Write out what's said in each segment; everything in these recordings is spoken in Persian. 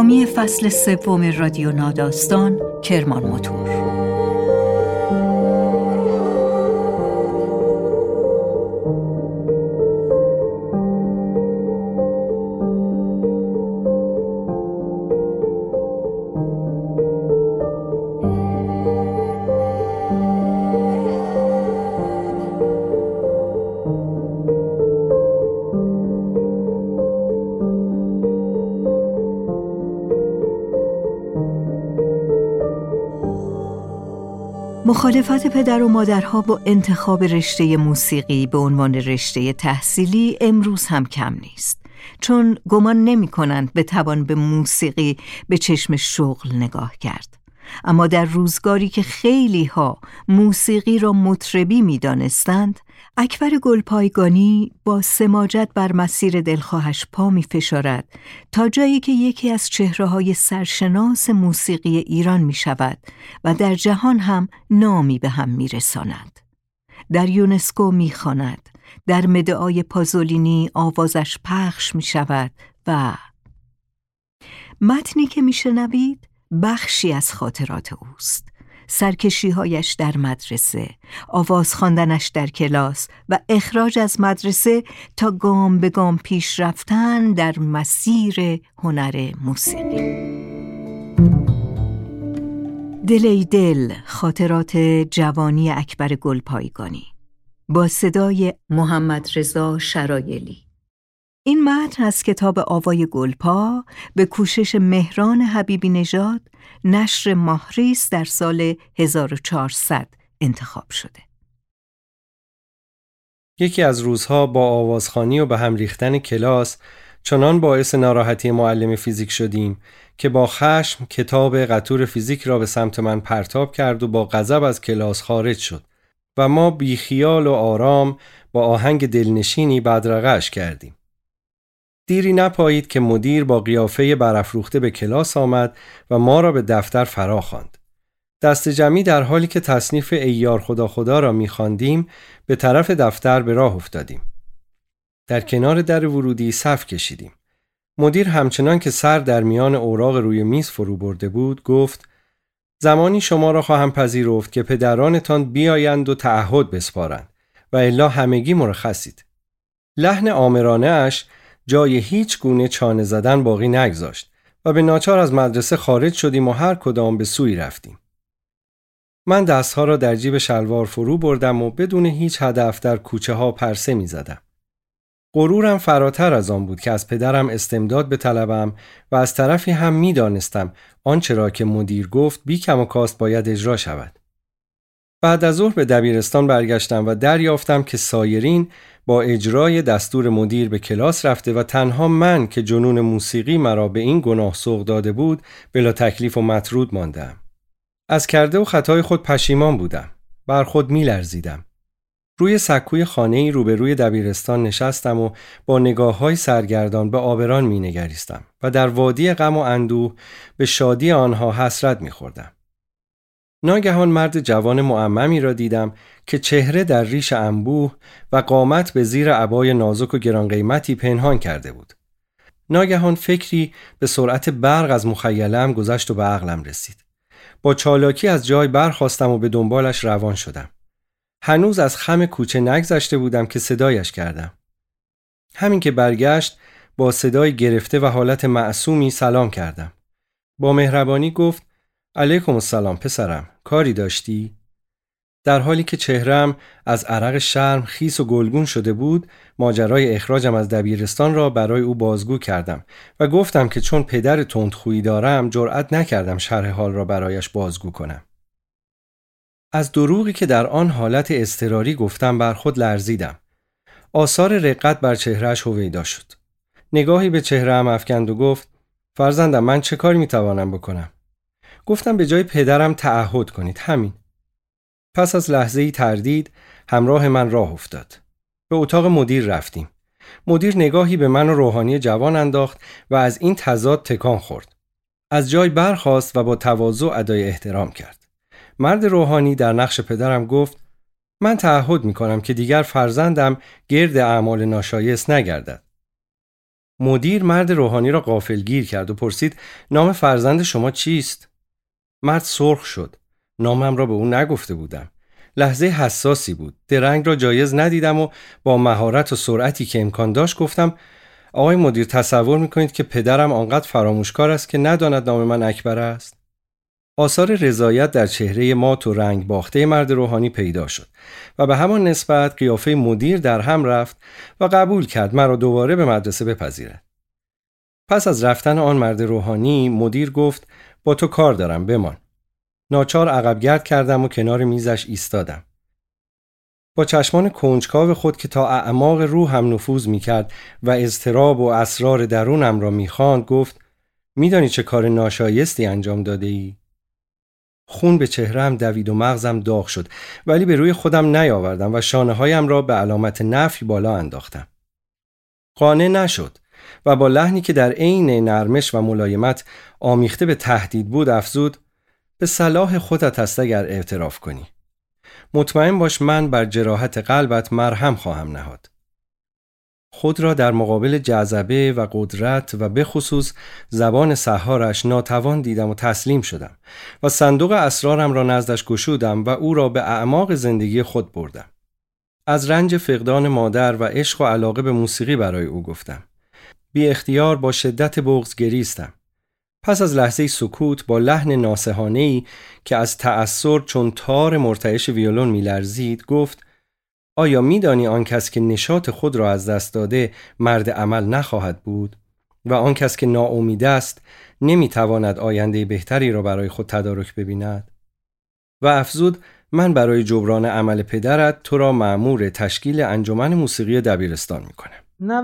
حامی فصل سوم رادیو ناداستان کرمان موتور مخالفت پدر و مادرها با انتخاب رشته موسیقی به عنوان رشته تحصیلی امروز هم کم نیست. چون گمان نمی کنند به توان به موسیقی به چشم شغل نگاه کرد. اما در روزگاری که خیلی ها موسیقی را مطربی می دانستند اکبر گلپایگانی با سماجت بر مسیر دلخواهش پا می فشارد تا جایی که یکی از چهره های سرشناس موسیقی ایران می شود و در جهان هم نامی به هم می رساند. در یونسکو می خاند. در مدعای پازولینی آوازش پخش می شود و متنی که می شنوید بخشی از خاطرات اوست سرکشیهایش در مدرسه، آواز خواندنش در کلاس و اخراج از مدرسه تا گام به گام پیش رفتن در مسیر هنر موسیقی. دل ای دل خاطرات جوانی اکبر گلپایگانی با صدای محمد رضا شرایلی این متن از کتاب آوای گلپا به کوشش مهران حبیبی نژاد نشر ماهریس در سال 1400 انتخاب شده. یکی از روزها با آوازخانی و به هم ریختن کلاس چنان باعث ناراحتی معلم فیزیک شدیم که با خشم کتاب قطور فیزیک را به سمت من پرتاب کرد و با غضب از کلاس خارج شد و ما بیخیال و آرام با آهنگ دلنشینی بدرقش کردیم. دیری نپایید که مدیر با قیافه برافروخته به کلاس آمد و ما را به دفتر فرا خواند. دست جمعی در حالی که تصنیف ایار خدا خدا را میخواندیم به طرف دفتر به راه افتادیم. در کنار در ورودی صف کشیدیم. مدیر همچنان که سر در میان اوراق روی میز فرو برده بود گفت زمانی شما را خواهم پذیرفت که پدرانتان بیایند و تعهد بسپارند و الا همگی مرخصید. لحن آمرانه اش جای هیچ گونه چانه زدن باقی نگذاشت و به ناچار از مدرسه خارج شدیم و هر کدام به سوی رفتیم. من دستها را در جیب شلوار فرو بردم و بدون هیچ هدف در کوچه ها پرسه می زدم. غرورم فراتر از آن بود که از پدرم استمداد به طلبم و از طرفی هم می دانستم آنچه را که مدیر گفت بی کم و کاست باید اجرا شود. بعد از ظهر به دبیرستان برگشتم و دریافتم که سایرین با اجرای دستور مدیر به کلاس رفته و تنها من که جنون موسیقی مرا به این گناه سوق داده بود بلا تکلیف و مطرود ماندم. از کرده و خطای خود پشیمان بودم. بر خود می لرزیدم. روی سکوی خانه ای روبروی دبیرستان نشستم و با نگاه های سرگردان به آبران می نگریستم و در وادی غم و اندوه به شادی آنها حسرت می خوردم. ناگهان مرد جوان معممی را دیدم که چهره در ریش انبوه و قامت به زیر عبای نازک و گران قیمتی پنهان کرده بود. ناگهان فکری به سرعت برق از مخیلم گذشت و به عقلم رسید. با چالاکی از جای برخواستم و به دنبالش روان شدم. هنوز از خم کوچه نگذشته بودم که صدایش کردم. همین که برگشت با صدای گرفته و حالت معصومی سلام کردم. با مهربانی گفت علیکم السلام پسرم. کاری داشتی؟ در حالی که چهرم از عرق شرم خیس و گلگون شده بود ماجرای اخراجم از دبیرستان را برای او بازگو کردم و گفتم که چون پدر تندخویی دارم جرأت نکردم شرح حال را برایش بازگو کنم. از دروغی که در آن حالت اضطراری گفتم بر خود لرزیدم. آثار رقت بر چهرهش هویدا شد. نگاهی به چهرهام افکند و گفت فرزندم من چه کاری می‌توانم بکنم؟ گفتم به جای پدرم تعهد کنید همین. پس از لحظه ای تردید همراه من راه افتاد. به اتاق مدیر رفتیم. مدیر نگاهی به من و روحانی جوان انداخت و از این تضاد تکان خورد. از جای برخاست و با تواضع ادای احترام کرد. مرد روحانی در نقش پدرم گفت من تعهد می کنم که دیگر فرزندم گرد اعمال ناشایست نگردد. مدیر مرد روحانی را گیر کرد و پرسید نام فرزند شما چیست؟ مرد سرخ شد. نامم را به او نگفته بودم. لحظه حساسی بود. درنگ را جایز ندیدم و با مهارت و سرعتی که امکان داشت گفتم آقای مدیر تصور می‌کنید که پدرم آنقدر فراموشکار است که نداند نام من اکبر است؟ آثار رضایت در چهره مات و رنگ باخته مرد روحانی پیدا شد و به همان نسبت قیافه مدیر در هم رفت و قبول کرد مرا دوباره به مدرسه بپذیرد. پس از رفتن آن مرد روحانی مدیر گفت با تو کار دارم بمان. ناچار عقبگرد کردم و کنار میزش ایستادم. با چشمان کنجکاو خود که تا اعماق هم نفوذ می کرد و اضطراب و اسرار درونم را می‌خواند گفت میدانی چه کار ناشایستی انجام داده ای؟ خون به چهرم دوید و مغزم داغ شد ولی به روی خودم نیاوردم و شانه هایم را به علامت نفی بالا انداختم. قانع نشد و با لحنی که در عین نرمش و ملایمت آمیخته به تهدید بود افزود به صلاح خودت است اگر اعتراف کنی. مطمئن باش من بر جراحت قلبت مرهم خواهم نهاد. خود را در مقابل جذبه و قدرت و به خصوص زبان سهارش ناتوان دیدم و تسلیم شدم و صندوق اسرارم را نزدش گشودم و او را به اعماق زندگی خود بردم. از رنج فقدان مادر و عشق و علاقه به موسیقی برای او گفتم. بی اختیار با شدت بغز گریستم. پس از لحظه سکوت با لحن ناسهانه ای که از تأثیر چون تار مرتعش ویولون میلرزید گفت آیا میدانی آن کس که نشاط خود را از دست داده مرد عمل نخواهد بود؟ و آن کس که ناامید است نمی‌تواند آینده بهتری را برای خود تدارک ببیند؟ و افزود من برای جبران عمل پدرت تو را معمور تشکیل انجمن موسیقی دبیرستان می‌کنم. نه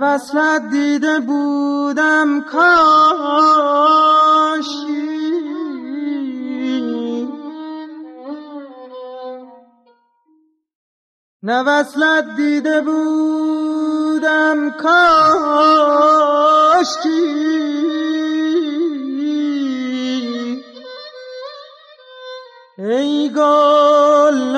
دیده بودم کاشی. نه وصلت دیده بودم کاشکی ای گل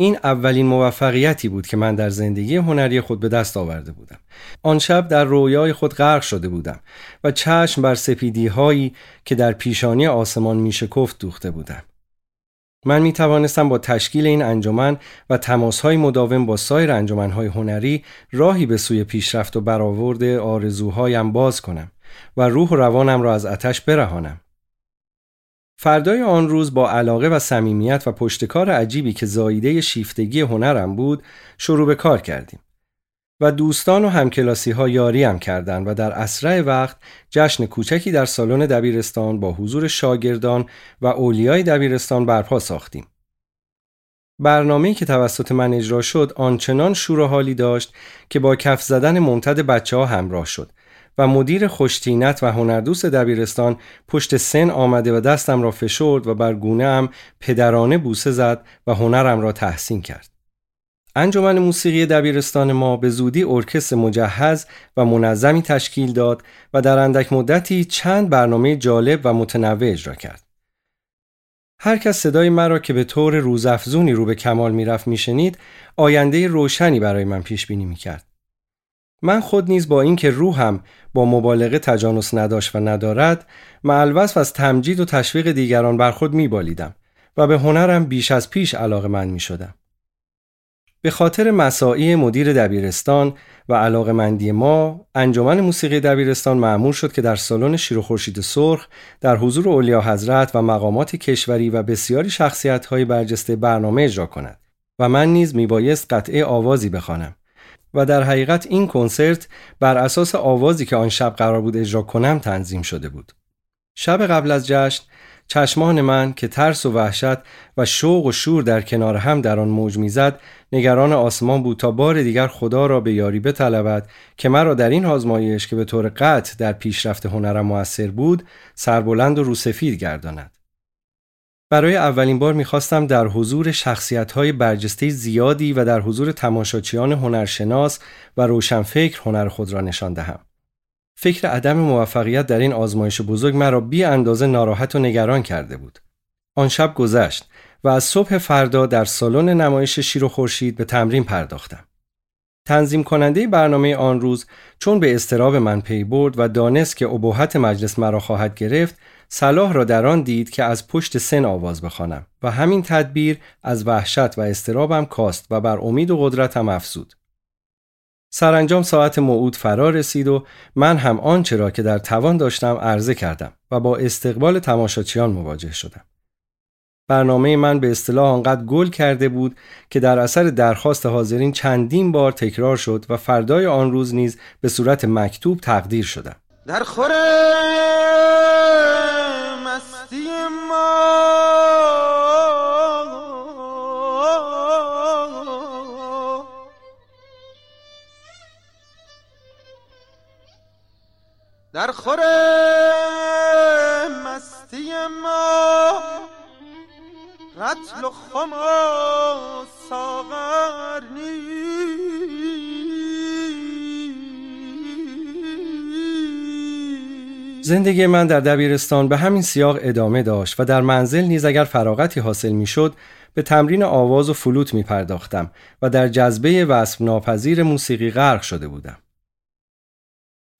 این اولین موفقیتی بود که من در زندگی هنری خود به دست آورده بودم. آن شب در رویای خود غرق شده بودم و چشم بر سپیدی هایی که در پیشانی آسمان میشکفت دوخته بودم. من می توانستم با تشکیل این انجمن و های مداوم با سایر های هنری راهی به سوی پیشرفت و برآورد آرزوهایم باز کنم و روح و روانم را از آتش برهانم. فردای آن روز با علاقه و صمیمیت و پشتکار عجیبی که زاییده شیفتگی هنرم بود شروع به کار کردیم. و دوستان و همکلاسی ها یاری هم کردند و در اسرع وقت جشن کوچکی در سالن دبیرستان با حضور شاگردان و اولیای دبیرستان برپا ساختیم. برنامه‌ای که توسط من اجرا شد آنچنان شور و حالی داشت که با کف زدن ممتد بچه ها همراه شد و مدیر خوشتینت و هنردوست دبیرستان پشت سن آمده و دستم را فشرد و بر گونه هم پدرانه بوسه زد و هنرم را تحسین کرد. انجمن موسیقی دبیرستان ما به زودی ارکستر مجهز و منظمی تشکیل داد و در اندک مدتی چند برنامه جالب و متنوع اجرا کرد. هر کس صدای مرا که به طور روزافزونی رو به کمال می‌رفت میشنید آینده روشنی برای من پیش بینی می‌کرد. من خود نیز با اینکه روحم با مبالغه تجانس نداشت و ندارد معلوصف از تمجید و تشویق دیگران بر خود میبالیدم و به هنرم بیش از پیش علاقه من می شدم. به خاطر مساعی مدیر دبیرستان و علاقمندی ما انجمن موسیقی دبیرستان معمول شد که در سالن شیر و خورشید سرخ در حضور اولیا حضرت و مقامات کشوری و بسیاری شخصیت های برجسته برنامه اجرا کند و من نیز میبایست قطعه آوازی بخوانم و در حقیقت این کنسرت بر اساس آوازی که آن شب قرار بود اجرا کنم تنظیم شده بود. شب قبل از جشن چشمان من که ترس و وحشت و شوق و شور در کنار هم در آن موج می‌زد نگران آسمان بود تا بار دیگر خدا را به یاری بطلبد که مرا در این آزمایش که به طور قطع در پیشرفت هنرم موثر بود سربلند و روسفید گرداند. برای اولین بار می‌خواستم در حضور شخصیت های برجسته زیادی و در حضور تماشاچیان هنرشناس و روشنفکر هنر خود را نشان دهم. فکر عدم موفقیت در این آزمایش بزرگ مرا بی اندازه ناراحت و نگران کرده بود. آن شب گذشت و از صبح فردا در سالن نمایش شیر و خورشید به تمرین پرداختم. تنظیم کننده برنامه آن روز چون به استراب من پی برد و دانست که ابهت مجلس مرا خواهد گرفت صلاح را در آن دید که از پشت سن آواز بخوانم و همین تدبیر از وحشت و استرابم کاست و بر امید و قدرتم افزود. سرانجام ساعت موعود فرا رسید و من هم آنچه را که در توان داشتم عرضه کردم و با استقبال تماشاچیان مواجه شدم. برنامه من به اصطلاح آنقدر گل کرده بود که در اثر درخواست حاضرین چندین بار تکرار شد و فردای آن روز نیز به صورت مکتوب تقدیر شدم. در خوره مستی ما در خور مستی ما رتل و خم و ساغر زندگی من در دبیرستان به همین سیاق ادامه داشت و در منزل نیز اگر فراغتی حاصل می شد به تمرین آواز و فلوت می پرداختم و در جذبه وصف ناپذیر موسیقی غرق شده بودم.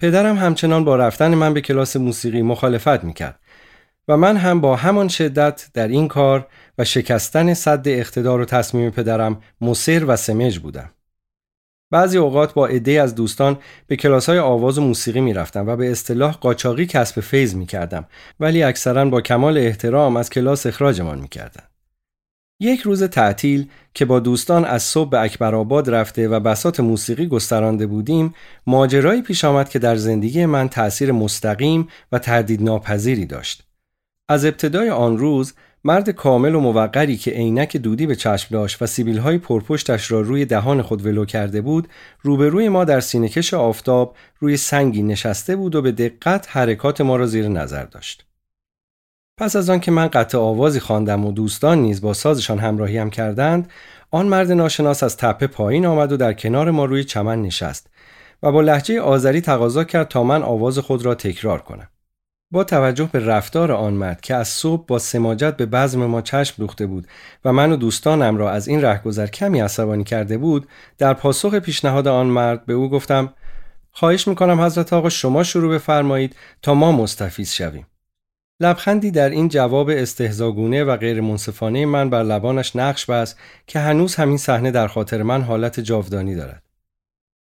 پدرم همچنان با رفتن من به کلاس موسیقی مخالفت می کرد و من هم با همان شدت در این کار و شکستن صد اقتدار و تصمیم پدرم مصر و سمج بودم. بعضی اوقات با عده از دوستان به کلاس های آواز و موسیقی می رفتم و به اصطلاح قاچاقی کسب فیض می کردم ولی اکثرا با کمال احترام از کلاس اخراجمان می کردن. یک روز تعطیل که با دوستان از صبح به اکبرآباد رفته و بسات موسیقی گسترانده بودیم ماجرایی پیش آمد که در زندگی من تأثیر مستقیم و تردید ناپذیری داشت. از ابتدای آن روز مرد کامل و موقری که عینک دودی به چشم داشت و سیبیل های پرپشتش را روی دهان خود ولو کرده بود روبروی ما در سینکش آفتاب روی سنگی نشسته بود و به دقت حرکات ما را زیر نظر داشت. پس از آن که من قطع آوازی خواندم و دوستان نیز با سازشان همراهی هم کردند آن مرد ناشناس از تپه پایین آمد و در کنار ما روی چمن نشست و با لحجه آذری تقاضا کرد تا من آواز خود را تکرار کنم. با توجه به رفتار آن مرد که از صبح با سماجت به بزم ما چشم دوخته بود و من و دوستانم را از این رهگذر کمی عصبانی کرده بود در پاسخ پیشنهاد آن مرد به او گفتم خواهش می‌کنم حضرت آقا شما شروع بفرمایید تا ما مستفیض شویم. لبخندی در این جواب استهزاگونه و غیر منصفانه من بر لبانش نقش بست که هنوز همین صحنه در خاطر من حالت جاودانی دارد.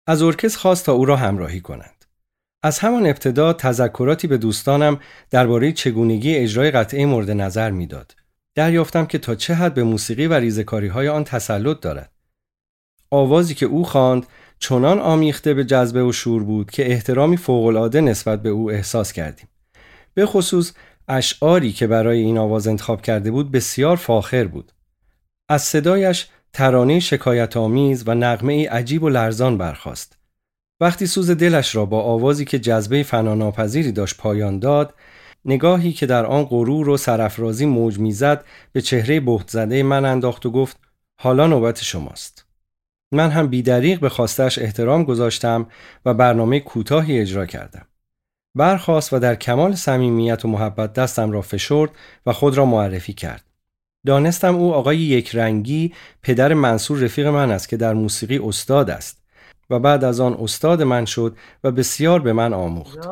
از ارکست خواست تا او را همراهی کنند از همان ابتدا تذکراتی به دوستانم درباره چگونگی اجرای قطعه مورد نظر می‌داد. دریافتم که تا چه حد به موسیقی و ریزکاری های آن تسلط دارد. آوازی که او خواند چنان آمیخته به جذبه و شور بود که احترامی فوقالعاده نسبت به او احساس کردیم. به خصوص اشعاری که برای این آواز انتخاب کرده بود بسیار فاخر بود. از صدایش ترانه شکایت آمیز و نغمه عجیب و لرزان برخاست. وقتی سوز دلش را با آوازی که جذبه فناناپذیری داشت پایان داد نگاهی که در آن غرور و سرافرازی موج می‌زد به چهره بهت زده من انداخت و گفت حالا نوبت شماست. من هم بیدریق به خواستش احترام گذاشتم و برنامه کوتاهی اجرا کردم. برخواست و در کمال صمیمیت و محبت دستم را فشرد و خود را معرفی کرد. دانستم او آقای یک رنگی پدر منصور رفیق من است که در موسیقی استاد است. و بعد از آن استاد من شد و بسیار به من آموخت.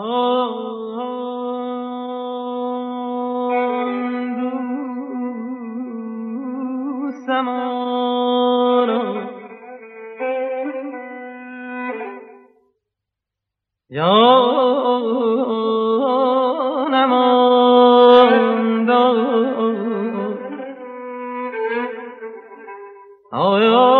آخ, آخ,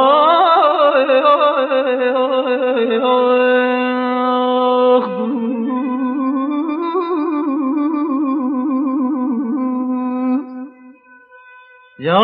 یا